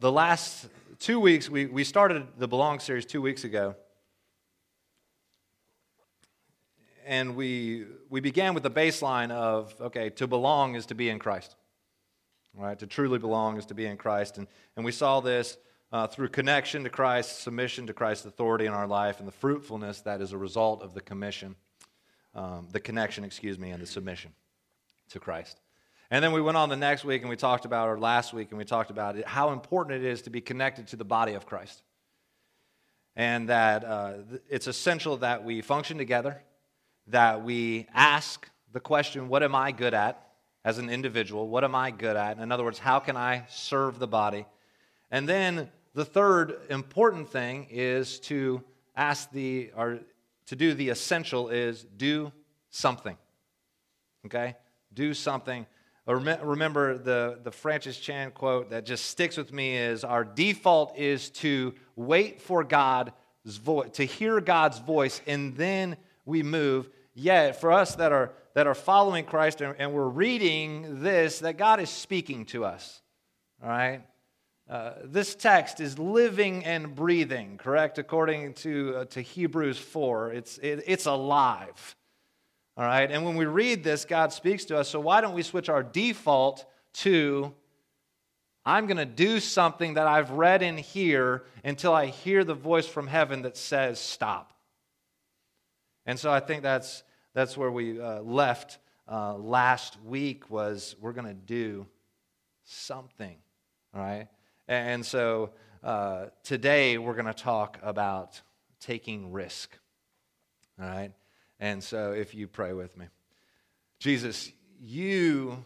the last two weeks, we, we started the Belong series two weeks ago. And we, we began with the baseline of okay, to belong is to be in Christ. Right? To truly belong is to be in Christ. And, and we saw this uh, through connection to Christ, submission to Christ's authority in our life, and the fruitfulness that is a result of the commission, um, the connection, excuse me, and the submission to Christ. And then we went on the next week and we talked about, or last week, and we talked about it, how important it is to be connected to the body of Christ. And that uh, it's essential that we function together, that we ask the question, What am I good at as an individual? What am I good at? In other words, how can I serve the body? And then the third important thing is to ask the, or to do the essential is do something. Okay? Do something remember the, the Francis Chan quote that just sticks with me is our default is to wait for God's voice, to hear God's voice, and then we move. Yet, for us that are, that are following Christ and, and we're reading this, that God is speaking to us. All right? Uh, this text is living and breathing, correct? According to, uh, to Hebrews 4, it's, it, it's alive. All right? And when we read this, God speaks to us. So why don't we switch our default to I'm going to do something that I've read in here until I hear the voice from heaven that says stop. And so I think that's that's where we uh, left uh, last week was we're going to do something. All right? And so uh, today we're going to talk about taking risk. All right? And so, if you pray with me, Jesus, you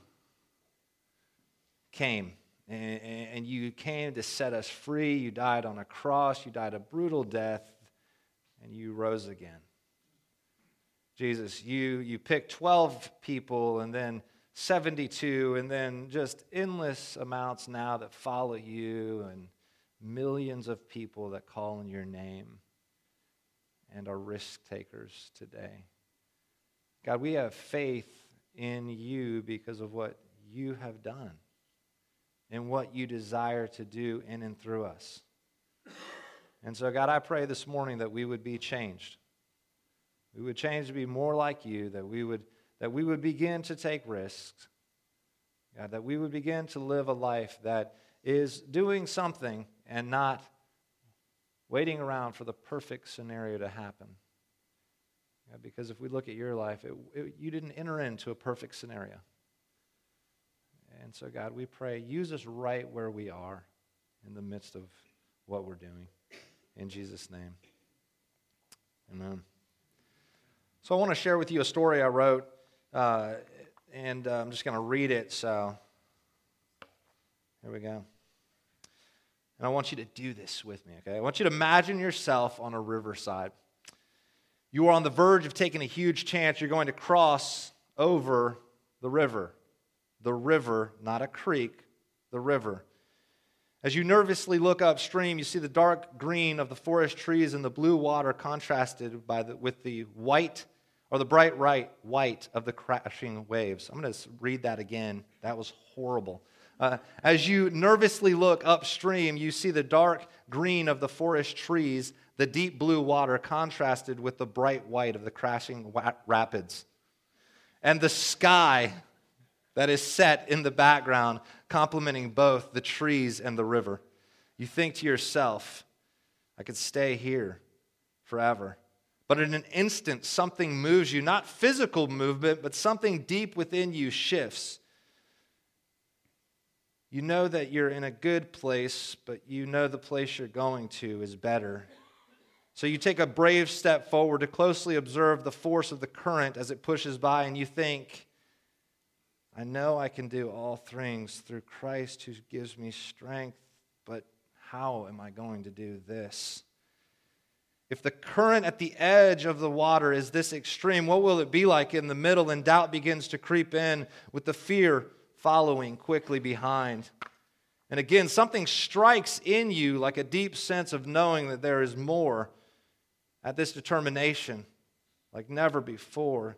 came and you came to set us free. You died on a cross, you died a brutal death, and you rose again. Jesus, you, you picked 12 people and then 72, and then just endless amounts now that follow you, and millions of people that call in your name and are risk takers today. God, we have faith in you because of what you have done and what you desire to do in and through us. And so, God, I pray this morning that we would be changed. We would change to be more like you, that we would, that we would begin to take risks. God, that we would begin to live a life that is doing something and not waiting around for the perfect scenario to happen. Because if we look at your life, it, it, you didn't enter into a perfect scenario. And so, God, we pray, use us right where we are in the midst of what we're doing. In Jesus' name. Amen. So, I want to share with you a story I wrote, uh, and uh, I'm just going to read it. So, here we go. And I want you to do this with me, okay? I want you to imagine yourself on a riverside. You are on the verge of taking a huge chance. You're going to cross over the river. The river, not a creek, the river. As you nervously look upstream, you see the dark green of the forest trees and the blue water contrasted by the, with the white or the bright right white of the crashing waves. I'm going to read that again. That was horrible. Uh, as you nervously look upstream, you see the dark green of the forest trees, the deep blue water contrasted with the bright white of the crashing rapids, and the sky that is set in the background, complementing both the trees and the river. You think to yourself, I could stay here forever. But in an instant, something moves you, not physical movement, but something deep within you shifts you know that you're in a good place, but you know the place you're going to is better. So you take a brave step forward to closely observe the force of the current as it pushes by, and you think, I know I can do all things through Christ who gives me strength, but how am I going to do this? If the current at the edge of the water is this extreme, what will it be like in the middle? And doubt begins to creep in with the fear following quickly behind. And again, something strikes in you like a deep sense of knowing that there is more at this determination, like never before.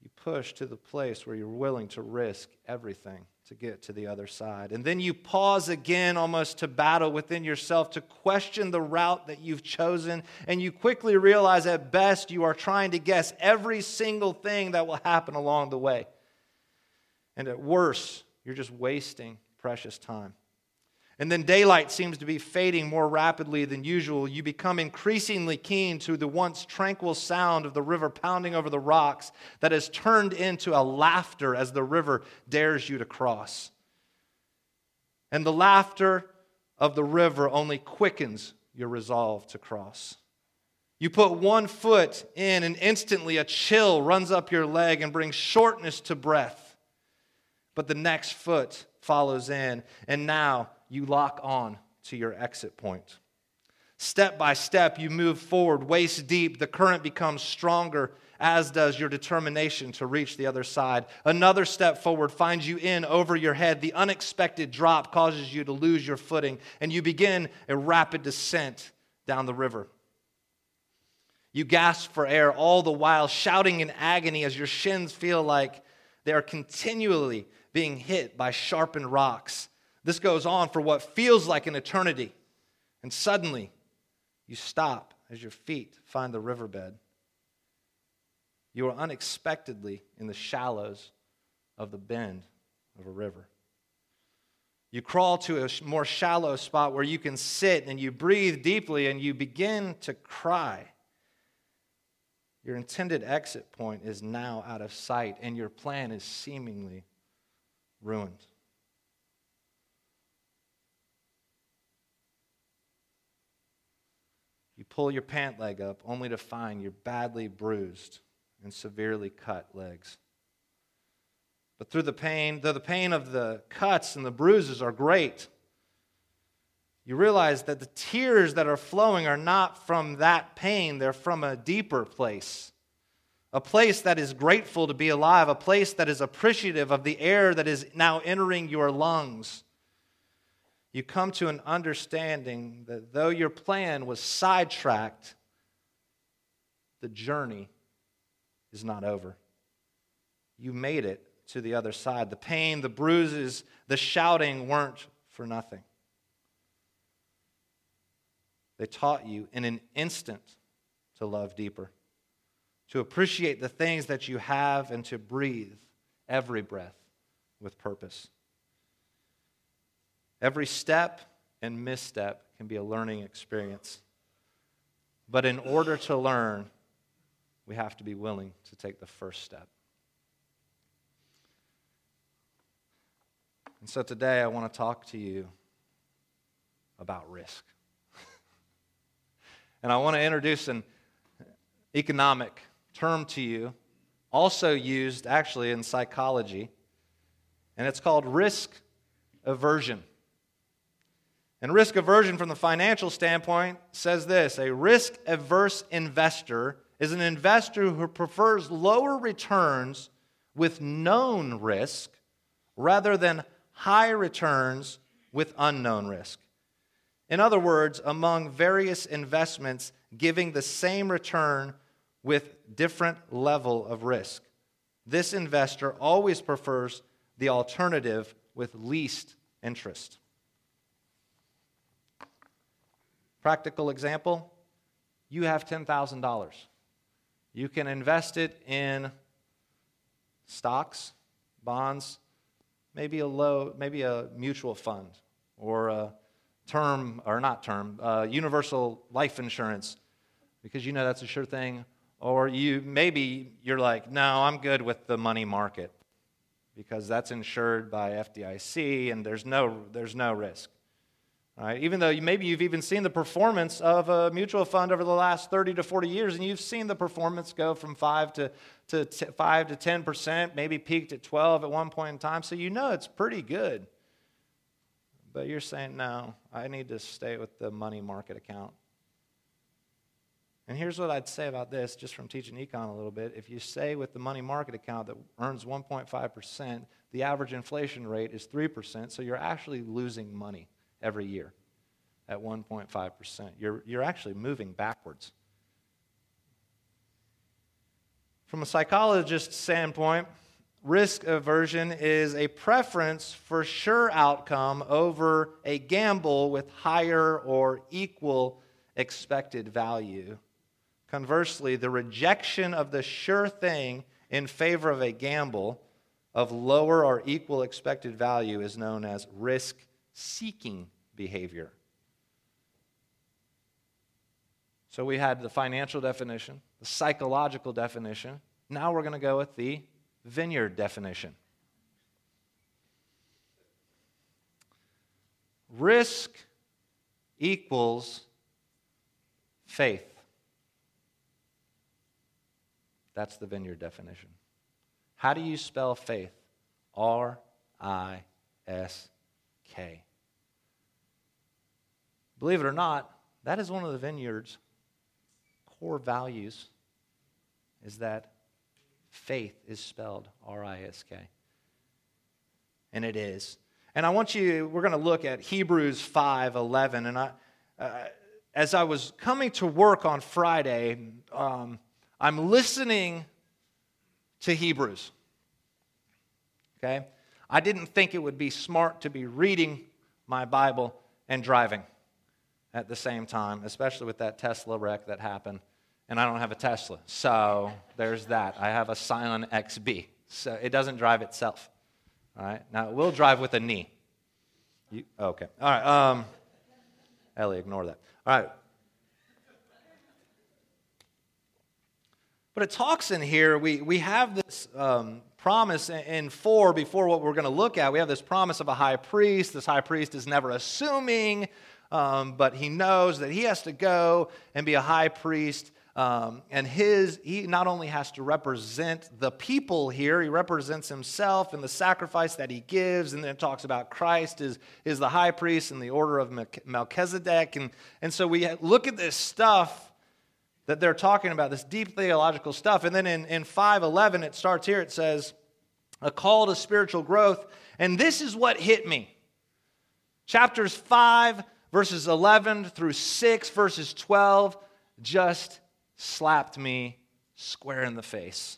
you push to the place where you're willing to risk everything to get to the other side. And then you pause again, almost to battle within yourself, to question the route that you've chosen. And you quickly realize at best you are trying to guess every single thing that will happen along the way. And at worst, you're just wasting precious time. And then daylight seems to be fading more rapidly than usual. You become increasingly keen to the once tranquil sound of the river pounding over the rocks that has turned into a laughter as the river dares you to cross. And the laughter of the river only quickens your resolve to cross. You put one foot in, and instantly a chill runs up your leg and brings shortness to breath. But the next foot follows in, and now you lock on to your exit point. Step by step, you move forward, waist deep. The current becomes stronger, as does your determination to reach the other side. Another step forward finds you in over your head. The unexpected drop causes you to lose your footing, and you begin a rapid descent down the river. You gasp for air, all the while shouting in agony as your shins feel like they are continually being hit by sharpened rocks this goes on for what feels like an eternity. And suddenly, you stop as your feet find the riverbed. You are unexpectedly in the shallows of the bend of a river. You crawl to a more shallow spot where you can sit and you breathe deeply and you begin to cry. Your intended exit point is now out of sight and your plan is seemingly ruined. You pull your pant leg up only to find your badly bruised and severely cut legs. But through the pain, though the pain of the cuts and the bruises are great, you realize that the tears that are flowing are not from that pain, they're from a deeper place. A place that is grateful to be alive, a place that is appreciative of the air that is now entering your lungs you come to an understanding that though your plan was sidetracked, the journey is not over. You made it to the other side. The pain, the bruises, the shouting weren't for nothing. They taught you in an instant to love deeper, to appreciate the things that you have, and to breathe every breath with purpose. Every step and misstep can be a learning experience. But in order to learn, we have to be willing to take the first step. And so today I want to talk to you about risk. and I want to introduce an economic term to you, also used actually in psychology, and it's called risk aversion. And risk aversion from the financial standpoint says this a risk averse investor is an investor who prefers lower returns with known risk rather than high returns with unknown risk. In other words, among various investments giving the same return with different level of risk. This investor always prefers the alternative with least interest. Practical example you have $10,000. You can invest it in stocks, bonds, maybe a low, maybe a mutual fund or a term, or not term, uh, universal life insurance, because you know that's a sure thing. Or you maybe you're like, no, I'm good with the money market because that's insured by FDIC and there's no, there's no risk. Right? Even though maybe you've even seen the performance of a mutual fund over the last 30 to 40 years, and you've seen the performance go from 5 to, to 5 to 10%, maybe peaked at 12 at one point in time, so you know it's pretty good. But you're saying, no, I need to stay with the money market account. And here's what I'd say about this, just from teaching econ a little bit. If you stay with the money market account that earns 1.5%, the average inflation rate is 3%, so you're actually losing money every year at 1.5%. You're, you're actually moving backwards. From a psychologist's standpoint, risk aversion is a preference for sure outcome over a gamble with higher or equal expected value. Conversely, the rejection of the sure thing in favor of a gamble of lower or equal expected value is known as risk seeking behavior. So we had the financial definition, the psychological definition. Now we're going to go with the vineyard definition. Risk equals faith. That's the vineyard definition. How do you spell faith? R I S Believe it or not, that is one of the vineyard's core values is that faith is spelled R I S K. And it is. And I want you, we're going to look at Hebrews 5 11. And I, uh, as I was coming to work on Friday, um, I'm listening to Hebrews. Okay? I didn't think it would be smart to be reading my Bible and driving at the same time, especially with that Tesla wreck that happened. And I don't have a Tesla. So there's that. I have a Scion XB. So it doesn't drive itself. All right? Now, it will drive with a knee. You, okay. All right. Um, Ellie, ignore that. All right. But it talks in here, we, we have this um, promise in four before what we're going to look at. We have this promise of a high priest. This high priest is never assuming, um, but he knows that he has to go and be a high priest. Um, and his, he not only has to represent the people here, he represents himself and the sacrifice that he gives. And then it talks about Christ is, is the high priest in the order of Melchizedek. And, and so we look at this stuff that they're talking about, this deep theological stuff. And then in, in 511, it starts here, it says, a call to spiritual growth. And this is what hit me. Chapters 5, verses 11 through 6, verses 12, just slapped me square in the face.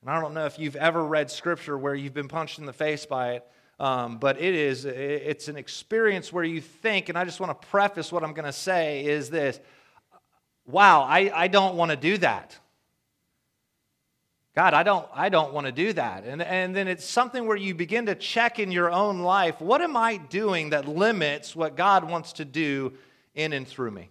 And I don't know if you've ever read scripture where you've been punched in the face by it. Um, but it is it's an experience where you think and i just want to preface what i'm going to say is this wow, I, I don't want to do that. God, I don't, I don't want to do that. And, and then it's something where you begin to check in your own life what am I doing that limits what God wants to do in and through me?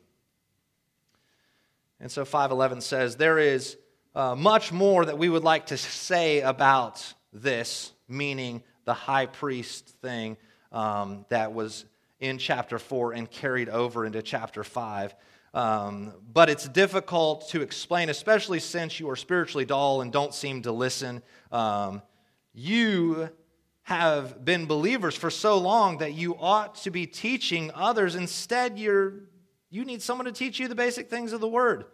And so 511 says, There is uh, much more that we would like to say about this, meaning the high priest thing um, that was in chapter 4 and carried over into chapter 5. Um, but it's difficult to explain, especially since you are spiritually dull and don't seem to listen. Um, you have been believers for so long that you ought to be teaching others. Instead, you're, you need someone to teach you the basic things of the word.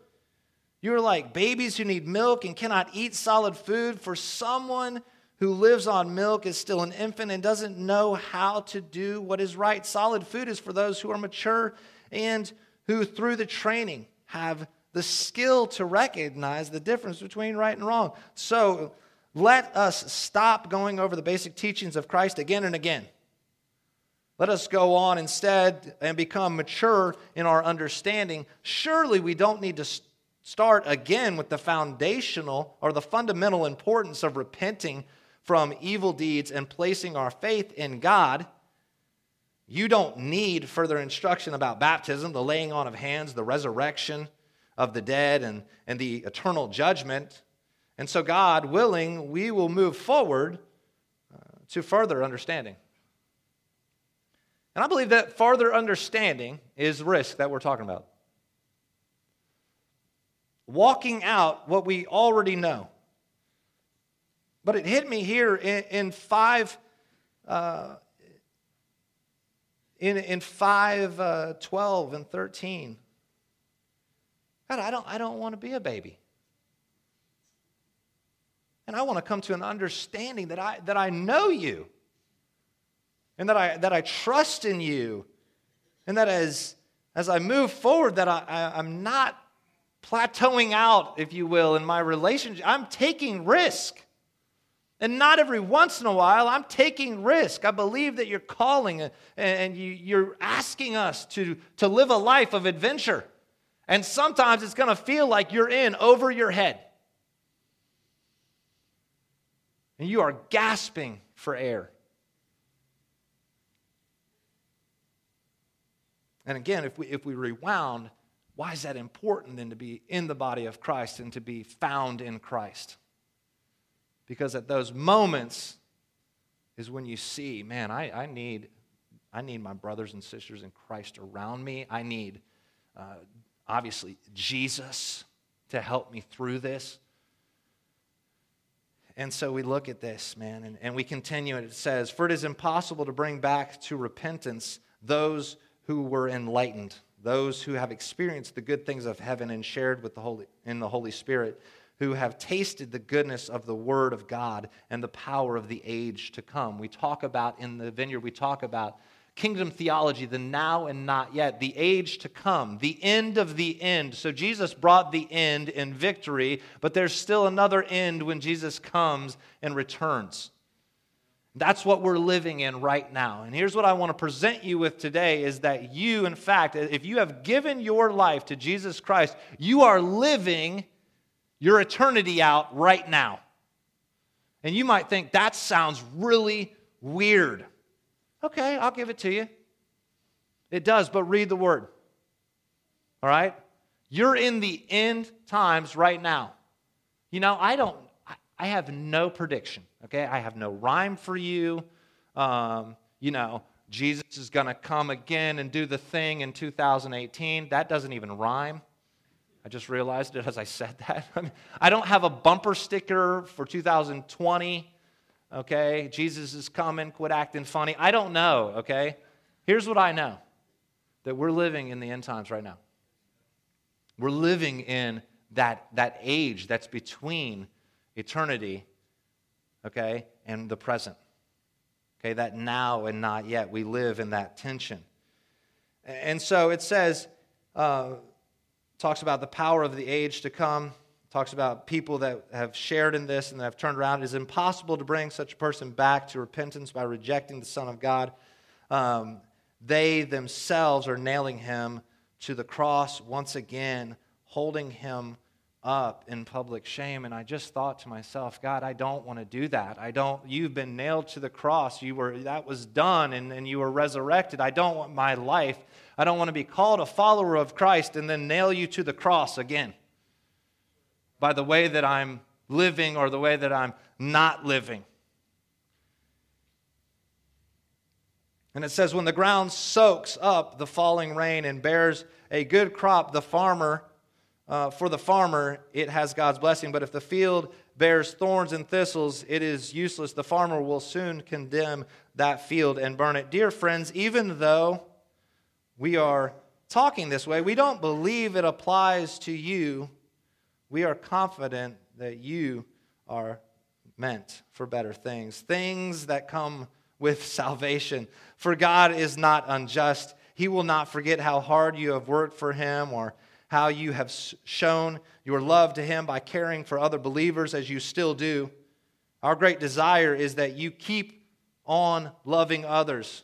You're like babies who need milk and cannot eat solid food. For someone who lives on milk is still an infant and doesn't know how to do what is right. Solid food is for those who are mature and who, through the training, have the skill to recognize the difference between right and wrong. So let us stop going over the basic teachings of Christ again and again. Let us go on instead and become mature in our understanding. Surely we don't need to start again with the foundational or the fundamental importance of repenting from evil deeds and placing our faith in God you don't need further instruction about baptism, the laying on of hands, the resurrection of the dead, and, and the eternal judgment. And so, God willing, we will move forward uh, to further understanding. And I believe that further understanding is risk that we're talking about. Walking out what we already know. But it hit me here in, in five uh, in, in 5 uh, 12 and 13. God, I don't, I don't want to be a baby. And I want to come to an understanding that I, that I know you and that I, that I trust in you and that as, as I move forward that I, I, I'm not plateauing out, if you will, in my relationship. I'm taking risk. And not every once in a while, I'm taking risk. I believe that you're calling and you're asking us to, to live a life of adventure. And sometimes it's going to feel like you're in over your head. And you are gasping for air. And again, if we, if we rewound, why is that important then to be in the body of Christ and to be found in Christ? Because at those moments is when you see, man, I, I, need, I need my brothers and sisters in Christ around me. I need, uh, obviously, Jesus to help me through this. And so we look at this, man, and, and we continue, and it says, For it is impossible to bring back to repentance those who were enlightened, those who have experienced the good things of heaven and shared with the Holy, in the Holy Spirit, who have tasted the goodness of the Word of God and the power of the age to come. We talk about in the vineyard, we talk about kingdom theology, the now and not yet, the age to come, the end of the end. So Jesus brought the end in victory, but there's still another end when Jesus comes and returns. That's what we're living in right now. And here's what I want to present you with today is that you, in fact, if you have given your life to Jesus Christ, you are living your eternity out right now. And you might think that sounds really weird. Okay, I'll give it to you. It does, but read the word. All right? You're in the end times right now. You know, I don't, I have no prediction, okay? I have no rhyme for you. Um, you know, Jesus is going to come again and do the thing in 2018. That doesn't even rhyme. I just realized it as I said that. I, mean, I don't have a bumper sticker for 2020, okay? Jesus is coming, quit acting funny. I don't know, okay? Here's what I know that we're living in the end times right now. We're living in that, that age that's between eternity, okay, and the present. Okay, that now and not yet. We live in that tension. And so it says, uh, talks about the power of the age to come, talks about people that have shared in this and that have turned around. It is impossible to bring such a person back to repentance by rejecting the Son of God. Um, they themselves are nailing him to the cross once again, holding him up in public shame and i just thought to myself god i don't want to do that. I don't you've been nailed to the cross. You were that was done and, and you were resurrected. I don't want my life i don't want to be called a follower of christ and then nail you to the cross again by the way that i'm living or the way that i'm not living. And it says when the ground soaks up the falling rain and bears a good crop the farmer uh, for the farmer, it has God's blessing. But if the field bears thorns and thistles, it is useless. The farmer will soon condemn that field and burn it. Dear friends, even though we are talking this way, we don't believe it applies to you. We are confident that you are meant for better things, things that come with salvation. For God is not unjust. He will not forget how hard you have worked for Him or how you have shown your love to Him by caring for other believers as you still do. Our great desire is that you keep on loving others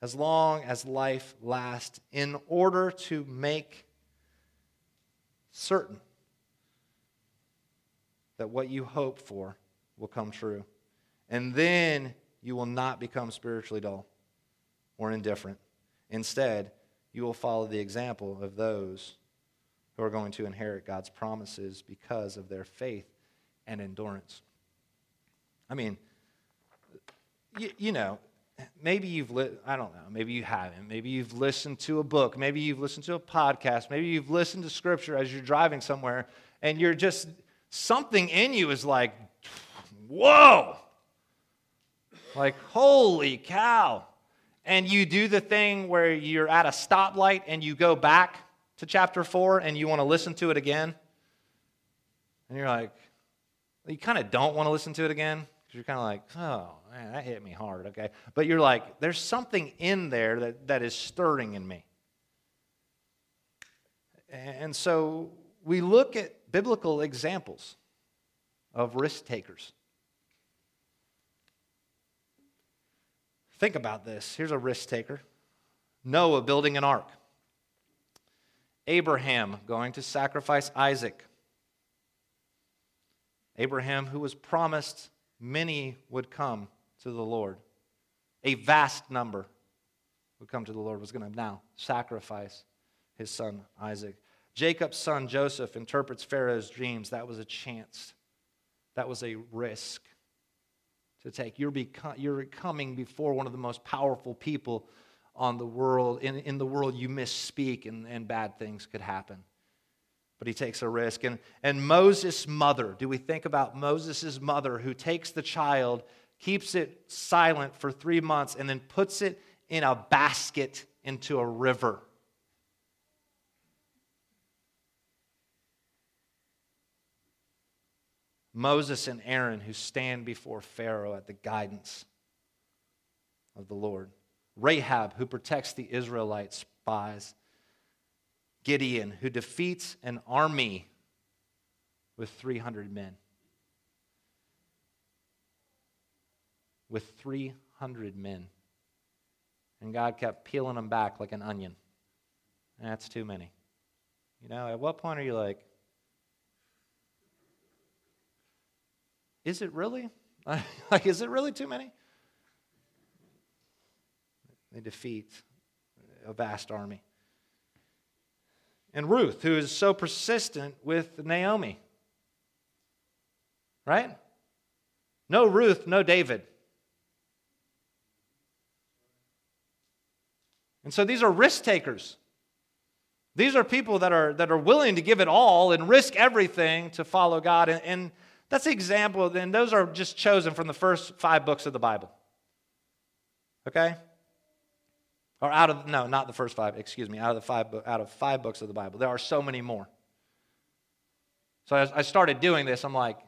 as long as life lasts in order to make certain that what you hope for will come true. And then you will not become spiritually dull or indifferent. Instead, you will follow the example of those who are going to inherit God's promises because of their faith and endurance. I mean, you, you know, maybe you've, li- I don't know, maybe you haven't. Maybe you've listened to a book. Maybe you've listened to a podcast. Maybe you've listened to scripture as you're driving somewhere and you're just, something in you is like, whoa! Like, holy cow. And you do the thing where you're at a stoplight and you go back to chapter 4 and you want to listen to it again, and you're like, you kind of don't want to listen to it again because you're kind of like, oh, man, that hit me hard, okay? But you're like, there's something in there that, that is stirring in me. And so we look at biblical examples of risk takers. Think about this. Here's a risk taker Noah building an ark, Abraham going to sacrifice Isaac. Abraham, who was promised many would come to the Lord, a vast number would come to the Lord, was going to now sacrifice his son Isaac. Jacob's son Joseph interprets Pharaoh's dreams. That was a chance, that was a risk to take. You're, coming before one of the most powerful people on the world. In, in the world, you misspeak and, and bad things could happen. But he takes a risk. And, and Moses' mother, do we think about Moses' mother who takes the child, keeps it silent for three months, and then puts it in a basket into a river? Moses and Aaron who stand before Pharaoh at the guidance of the Lord. Rahab who protects the Israelite spies. Gideon who defeats an army with 300 men. With 300 men. And God kept peeling them back like an onion. That's too many. You know, at what point are you like, Is it really? like, is it really too many? They defeat a vast army. And Ruth, who is so persistent with Naomi. Right? No Ruth, no David. And so these are risk takers. These are people that are, that are willing to give it all and risk everything to follow God. And, and that's the example, and those are just chosen from the first five books of the Bible. Okay? Or out of, no, not the first five, excuse me, out of the five, out of five books of the Bible. There are so many more. So as I started doing this, I'm like,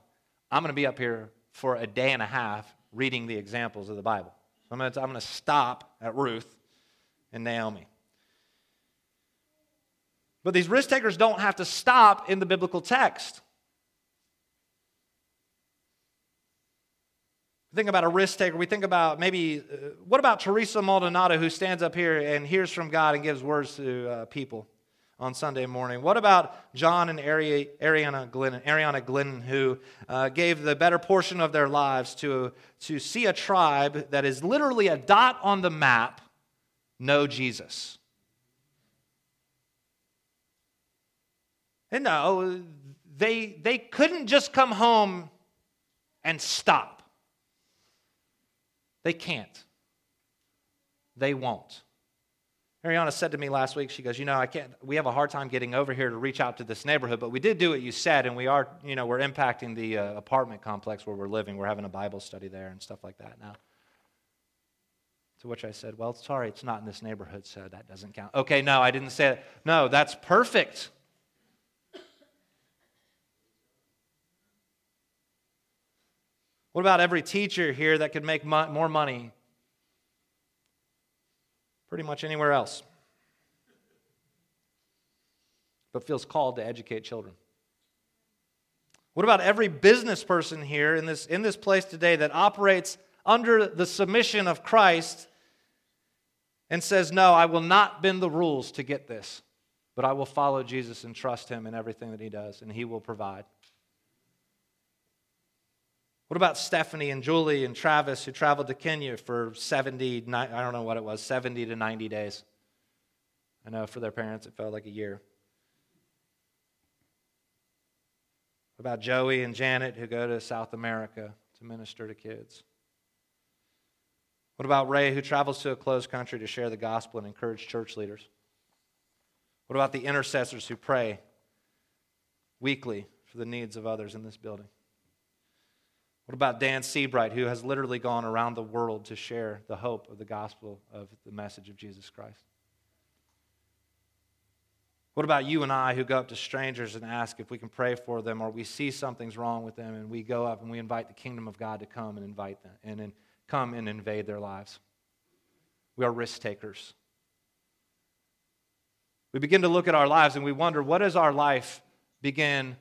I'm going to be up here for a day and a half reading the examples of the Bible. So I'm going to, I'm going to stop at Ruth and Naomi. But these risk takers don't have to stop in the biblical text. Think about a risk taker. We think about maybe, uh, what about Teresa Maldonado, who stands up here and hears from God and gives words to uh, people on Sunday morning? What about John and Ari- Ariana Glennon, Ariana Glennon who uh, gave the better portion of their lives to, to see a tribe that is literally a dot on the map know Jesus? And no, they, they couldn't just come home and stop. They can't. They won't. Ariana said to me last week, she goes, You know, I can't, we have a hard time getting over here to reach out to this neighborhood, but we did do what you said, and we are, you know, we're impacting the uh, apartment complex where we're living. We're having a Bible study there and stuff like that now. To which I said, Well, sorry, it's not in this neighborhood, so that doesn't count. Okay, no, I didn't say that. No, that's perfect. What about every teacher here that could make mo- more money? Pretty much anywhere else. But feels called to educate children. What about every business person here in this, in this place today that operates under the submission of Christ and says, No, I will not bend the rules to get this, but I will follow Jesus and trust him in everything that he does, and he will provide? What about Stephanie and Julie and Travis who traveled to Kenya for 70, I don't know what it was, 70 to 90 days? I know for their parents it felt like a year. What about Joey and Janet who go to South America to minister to kids? What about Ray who travels to a closed country to share the gospel and encourage church leaders? What about the intercessors who pray weekly for the needs of others in this building? What about Dan Seabright, who has literally gone around the world to share the hope of the gospel of the message of Jesus Christ? What about you and I who go up to strangers and ask if we can pray for them or we see something's wrong with them and we go up and we invite the kingdom of God to come and invite them and then come and invade their lives? We are risk takers. We begin to look at our lives and we wonder what does our life begin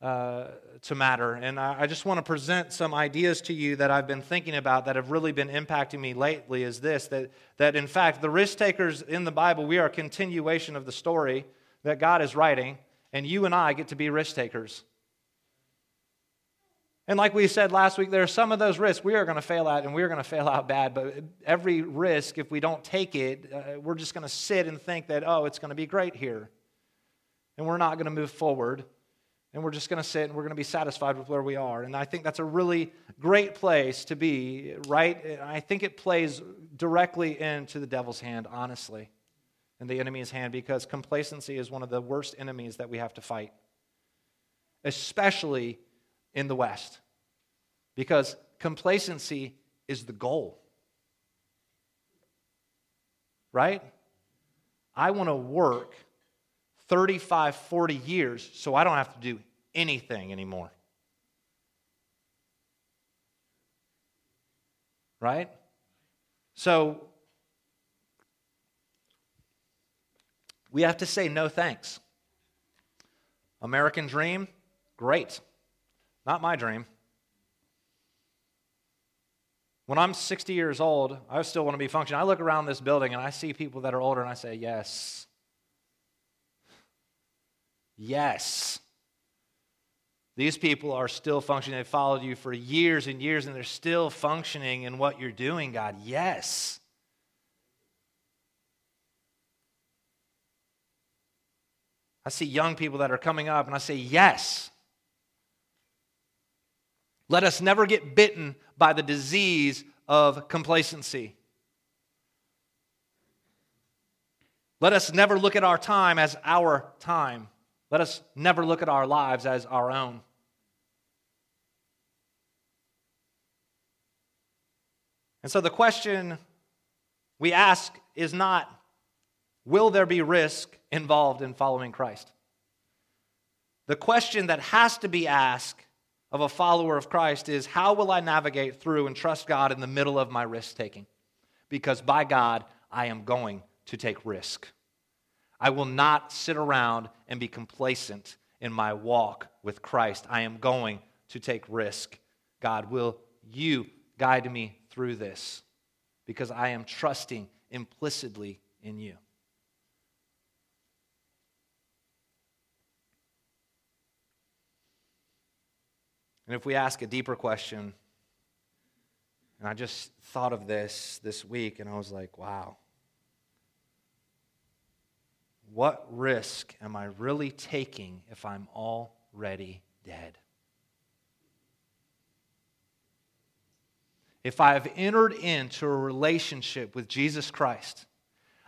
uh, to matter. And I, I just want to present some ideas to you that I've been thinking about that have really been impacting me lately is this that, that in fact, the risk takers in the Bible, we are a continuation of the story that God is writing, and you and I get to be risk takers. And like we said last week, there are some of those risks we are going to fail at, and we are going to fail out bad. But every risk, if we don't take it, uh, we're just going to sit and think that, oh, it's going to be great here. And we're not going to move forward. And we're just going to sit and we're going to be satisfied with where we are. And I think that's a really great place to be, right? I think it plays directly into the devil's hand, honestly, and the enemy's hand, because complacency is one of the worst enemies that we have to fight, especially in the West because complacency is the goal. Right? I want to work 35, 40 years so I don't have to do anything anymore. Right? So we have to say no thanks. American dream, great. Not my dream. When I'm 60 years old, I still want to be functioning. I look around this building and I see people that are older and I say, yes. Yes. These people are still functioning. They've followed you for years and years and they're still functioning in what you're doing, God. Yes. I see young people that are coming up and I say, yes. Let us never get bitten by the disease of complacency. Let us never look at our time as our time. Let us never look at our lives as our own. And so the question we ask is not will there be risk involved in following Christ? The question that has to be asked of a follower of Christ is how will I navigate through and trust God in the middle of my risk taking? Because by God, I am going to take risk. I will not sit around and be complacent in my walk with Christ. I am going to take risk. God, will you guide me through this? Because I am trusting implicitly in you. And if we ask a deeper question, and I just thought of this this week and I was like, wow. What risk am I really taking if I'm already dead? If I've entered into a relationship with Jesus Christ,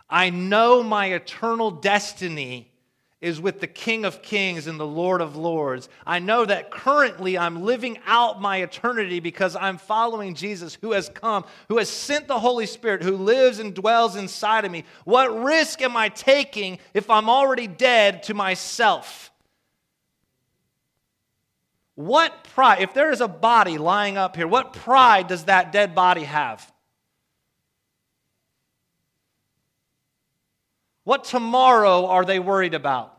I know my eternal destiny is with the King of Kings and the Lord of Lords. I know that currently I'm living out my eternity because I'm following Jesus who has come, who has sent the Holy Spirit, who lives and dwells inside of me. What risk am I taking if I'm already dead to myself? What pride, if there is a body lying up here, what pride does that dead body have? What tomorrow are they worried about?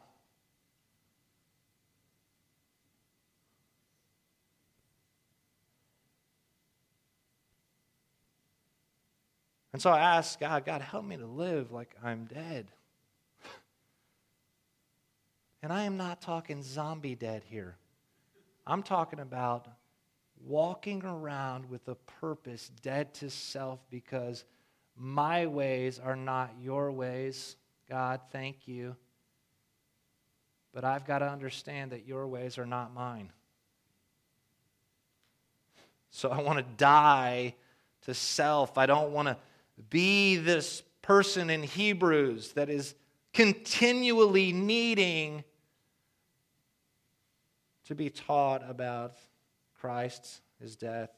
And so I ask God, God, help me to live like I'm dead. And I am not talking zombie dead here. I'm talking about walking around with a purpose, dead to self, because my ways are not your ways. God, thank you. But I've got to understand that your ways are not mine. So I want to die to self. I don't want to be this person in Hebrews that is continually needing to be taught about Christ, his death,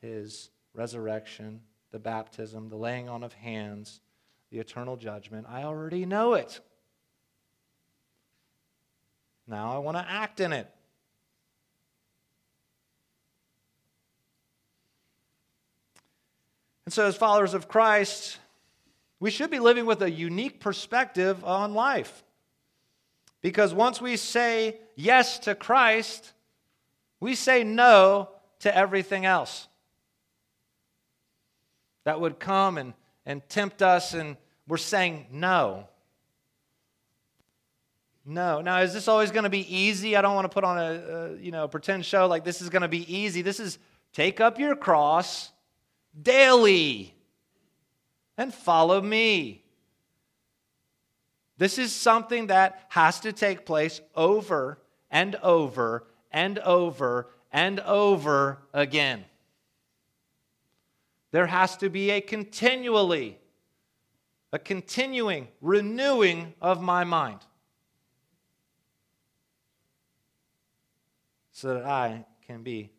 his resurrection, the baptism, the laying on of hands, the eternal judgment. I already know it. Now I want to act in it. And so, as followers of Christ, we should be living with a unique perspective on life. Because once we say yes to Christ, we say no to everything else that would come and, and tempt us, and we're saying no. No. Now, is this always going to be easy? I don't want to put on a, a you know pretend show like this is going to be easy. This is take up your cross daily and follow me. This is something that has to take place over and over and over and over again. There has to be a continually, a continuing renewing of my mind. So that I can be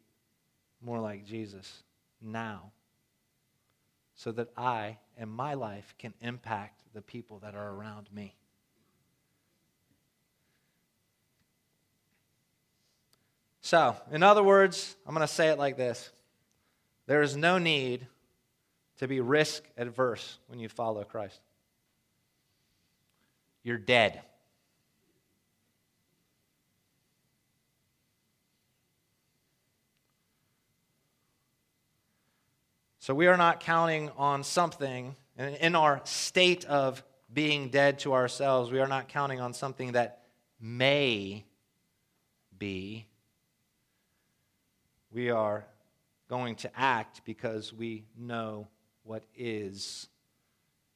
more like Jesus now, so that I and my life can impact the people that are around me. So, in other words, I'm going to say it like this. There is no need to be risk adverse when you follow Christ. You're dead. So we are not counting on something and in our state of being dead to ourselves. We are not counting on something that may be. We are going to act because we know what is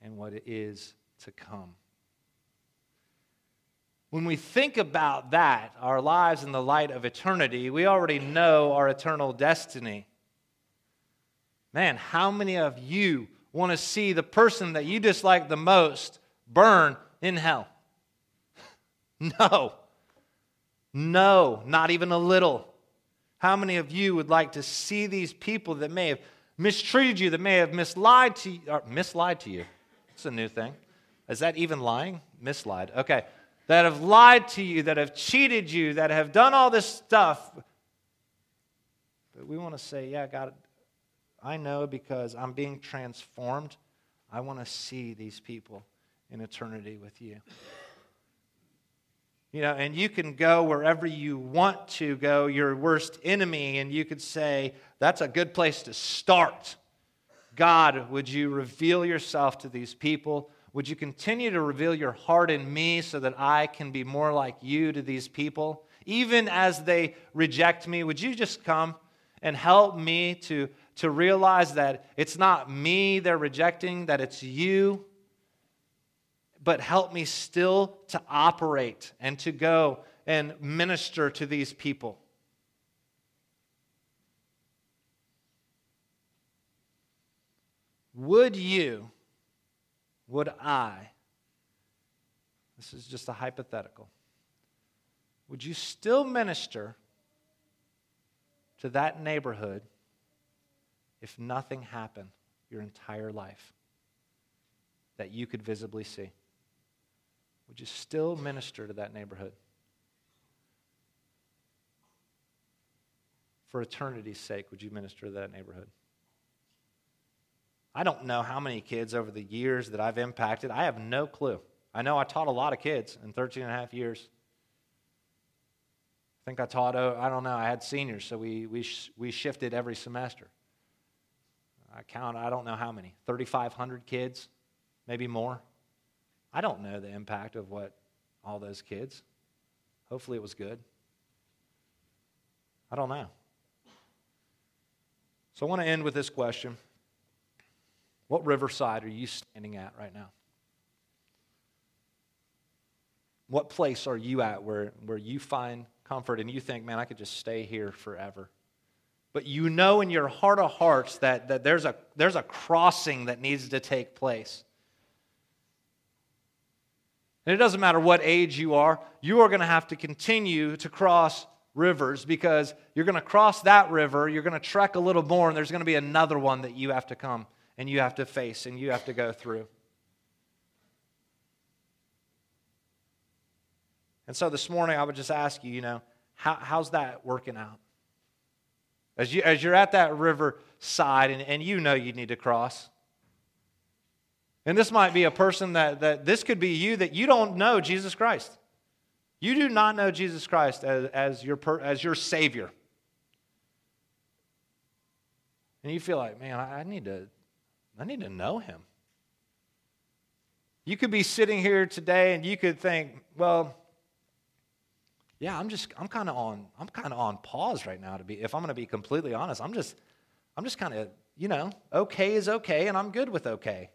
and what is to come. When we think about that, our lives in the light of eternity, we already know our eternal destiny. Man, how many of you want to see the person that you dislike the most burn in hell? No. No, not even a little. How many of you would like to see these people that may have mistreated you, that may have mislied to you, or mislied to you? It's a new thing. Is that even lying? Mislied. Okay. That have lied to you, that have cheated you, that have done all this stuff. But we want to say, yeah, God, I know because I'm being transformed. I want to see these people in eternity with you. You know, and you can go wherever you want to go, your worst enemy, and you could say, that's a good place to start. God, would you reveal yourself to these people? Would you continue to reveal your heart in me so that I can be more like you to these people? Even as they reject me, would you just come and help me to to realize that it's not me they're rejecting, that it's you. But help me still to operate and to go and minister to these people. Would you, would I, this is just a hypothetical, would you still minister to that neighborhood if nothing happened your entire life that you could visibly see? Would you still minister to that neighborhood? For eternity's sake, would you minister to that neighborhood? I don't know how many kids over the years that I've impacted. I have no clue. I know I taught a lot of kids in 13 and a half years. I think I taught, oh, I don't know, I had seniors, so we, we, we shifted every semester. I count, I don't know how many, 3,500 kids, maybe more. I don't know the impact of what all those kids. Hopefully it was good. I don't know. So I want to end with this question What riverside are you standing at right now? What place are you at where, where you find comfort and you think, man, I could just stay here forever? but you know in your heart of hearts that, that there's, a, there's a crossing that needs to take place. And it doesn't matter what age you are, you are going to have to continue to cross rivers because you're going to cross that river, you're going to trek a little more, and there's going to be another one that you have to come and you have to face and you have to go through. And so this morning, I would just ask you, you know, how, how's that working out? As, you, as you're at that river side and, and you know you need to cross. And this might be a person that, that this could be you that you don't know Jesus Christ. you do not know Jesus Christ as, as, your, as your Savior, and you feel like, man, I need to, I need to know Him. You could be sitting here today and you could think, well, yeah, I'm just, I'm kind of on, I'm kind of on pause right now to be, if I'm going to be completely honest, I'm just, I'm just kind of, you know, okay is okay and I'm good with okay.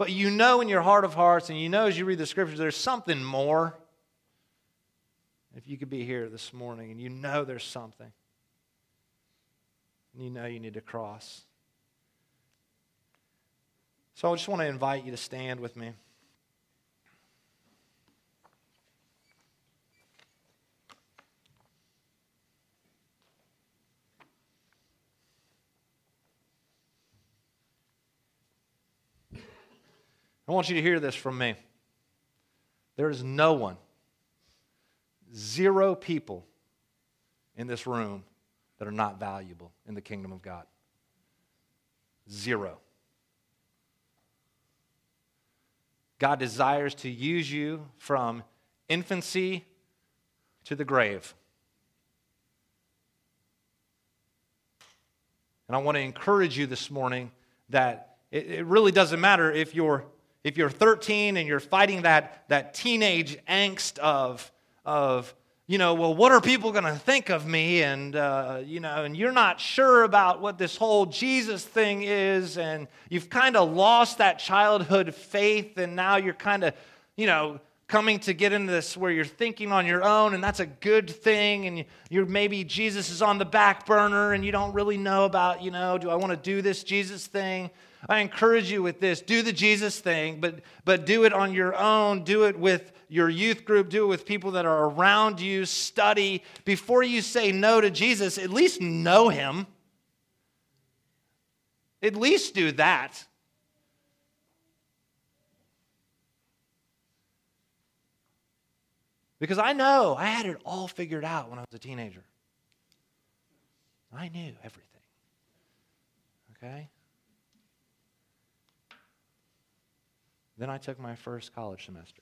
But you know in your heart of hearts, and you know as you read the scriptures, there's something more. If you could be here this morning and you know there's something, and you know you need to cross. So I just want to invite you to stand with me. I want you to hear this from me. There is no one, zero people in this room that are not valuable in the kingdom of God. Zero. God desires to use you from infancy to the grave. And I want to encourage you this morning that it, really doesn't matter if you're if you're 13 and you're fighting that, that teenage angst of, of, you know, well, what are people going to think of me? And, uh, you know, and you're not sure about what this whole Jesus thing is, and you've kind of lost that childhood faith, and now you're kind of, you know, coming to get into this where you're thinking on your own, and that's a good thing, and you're maybe Jesus is on the back burner, and you don't really know about, you know, do I want to do this Jesus thing? I encourage you with this do the Jesus thing, but, but do it on your own. Do it with your youth group. Do it with people that are around you. Study. Before you say no to Jesus, at least know him. At least do that. Because I know I had it all figured out when I was a teenager. I knew everything. Okay? Then I took my first college semester.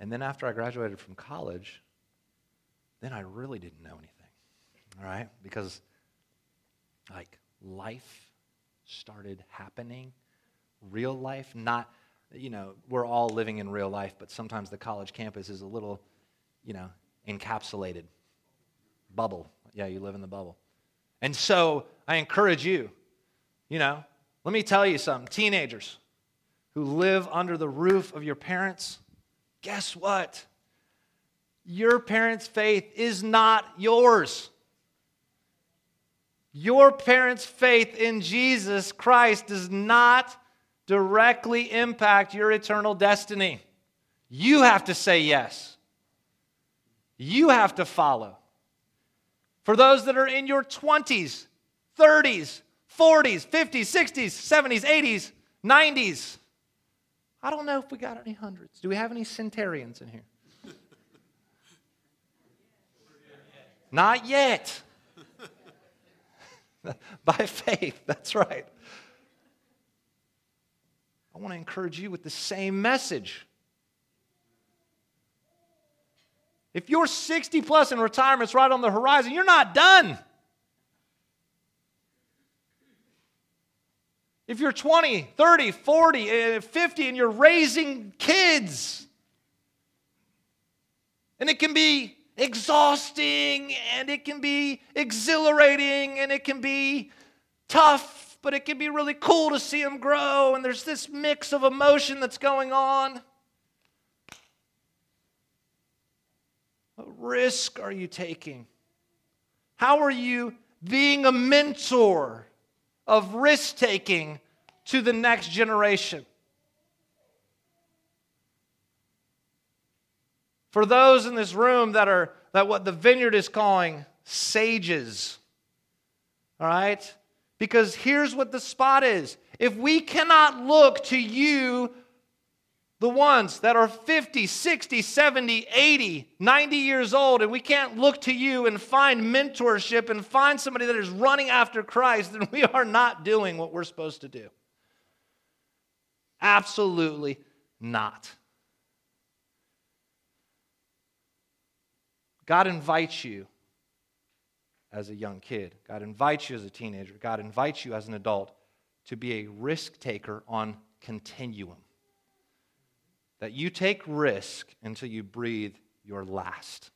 And then after I graduated from college, then I really didn't know anything. All right? Because, like, life started happening, real life, not, you know, we're all living in real life, but sometimes the college campus is a little, you know, encapsulated. Bubble. Yeah, you live in the bubble. And so I encourage you you know, let me tell you something teenagers who live under the roof of your parents, guess what? Your parents' faith is not yours. Your parents' faith in Jesus Christ does not directly impact your eternal destiny. You have to say yes. You have to follow. For those that are in your 20s, 30s, 40s, 50s, 60s, 70s, 80s, 90s. I don't know if we got any hundreds. Do we have any centurions in here? Not yet. By faith, that's right. I want to encourage you with the same message. If you're 60 plus and retirement's right on the horizon, you're not done. If you're 20, 30, 40, eh, 50, and you're raising kids, and it can be exhausting, and it can be exhilarating, and it can be tough, but it can be really cool to see them grow, and there's this mix of emotion that's going on. What risk are you taking? How are you being a mentor? Of risk taking to the next generation. For those in this room that are that what the vineyard is calling sages. All right? Because here's what the spot is. If we cannot look to you the ones that are 50, 60, 70, 80, 90 years old, and we can't look to you and find mentorship and find somebody that is running after Christ, then we are not doing what we're supposed to do. Absolutely not. God invites you as a young kid, God invites you as a teenager, God invites you as an adult to be a risk taker on continuum. That you take risk until you breathe your last.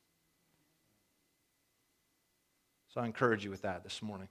So I encourage you with that this morning.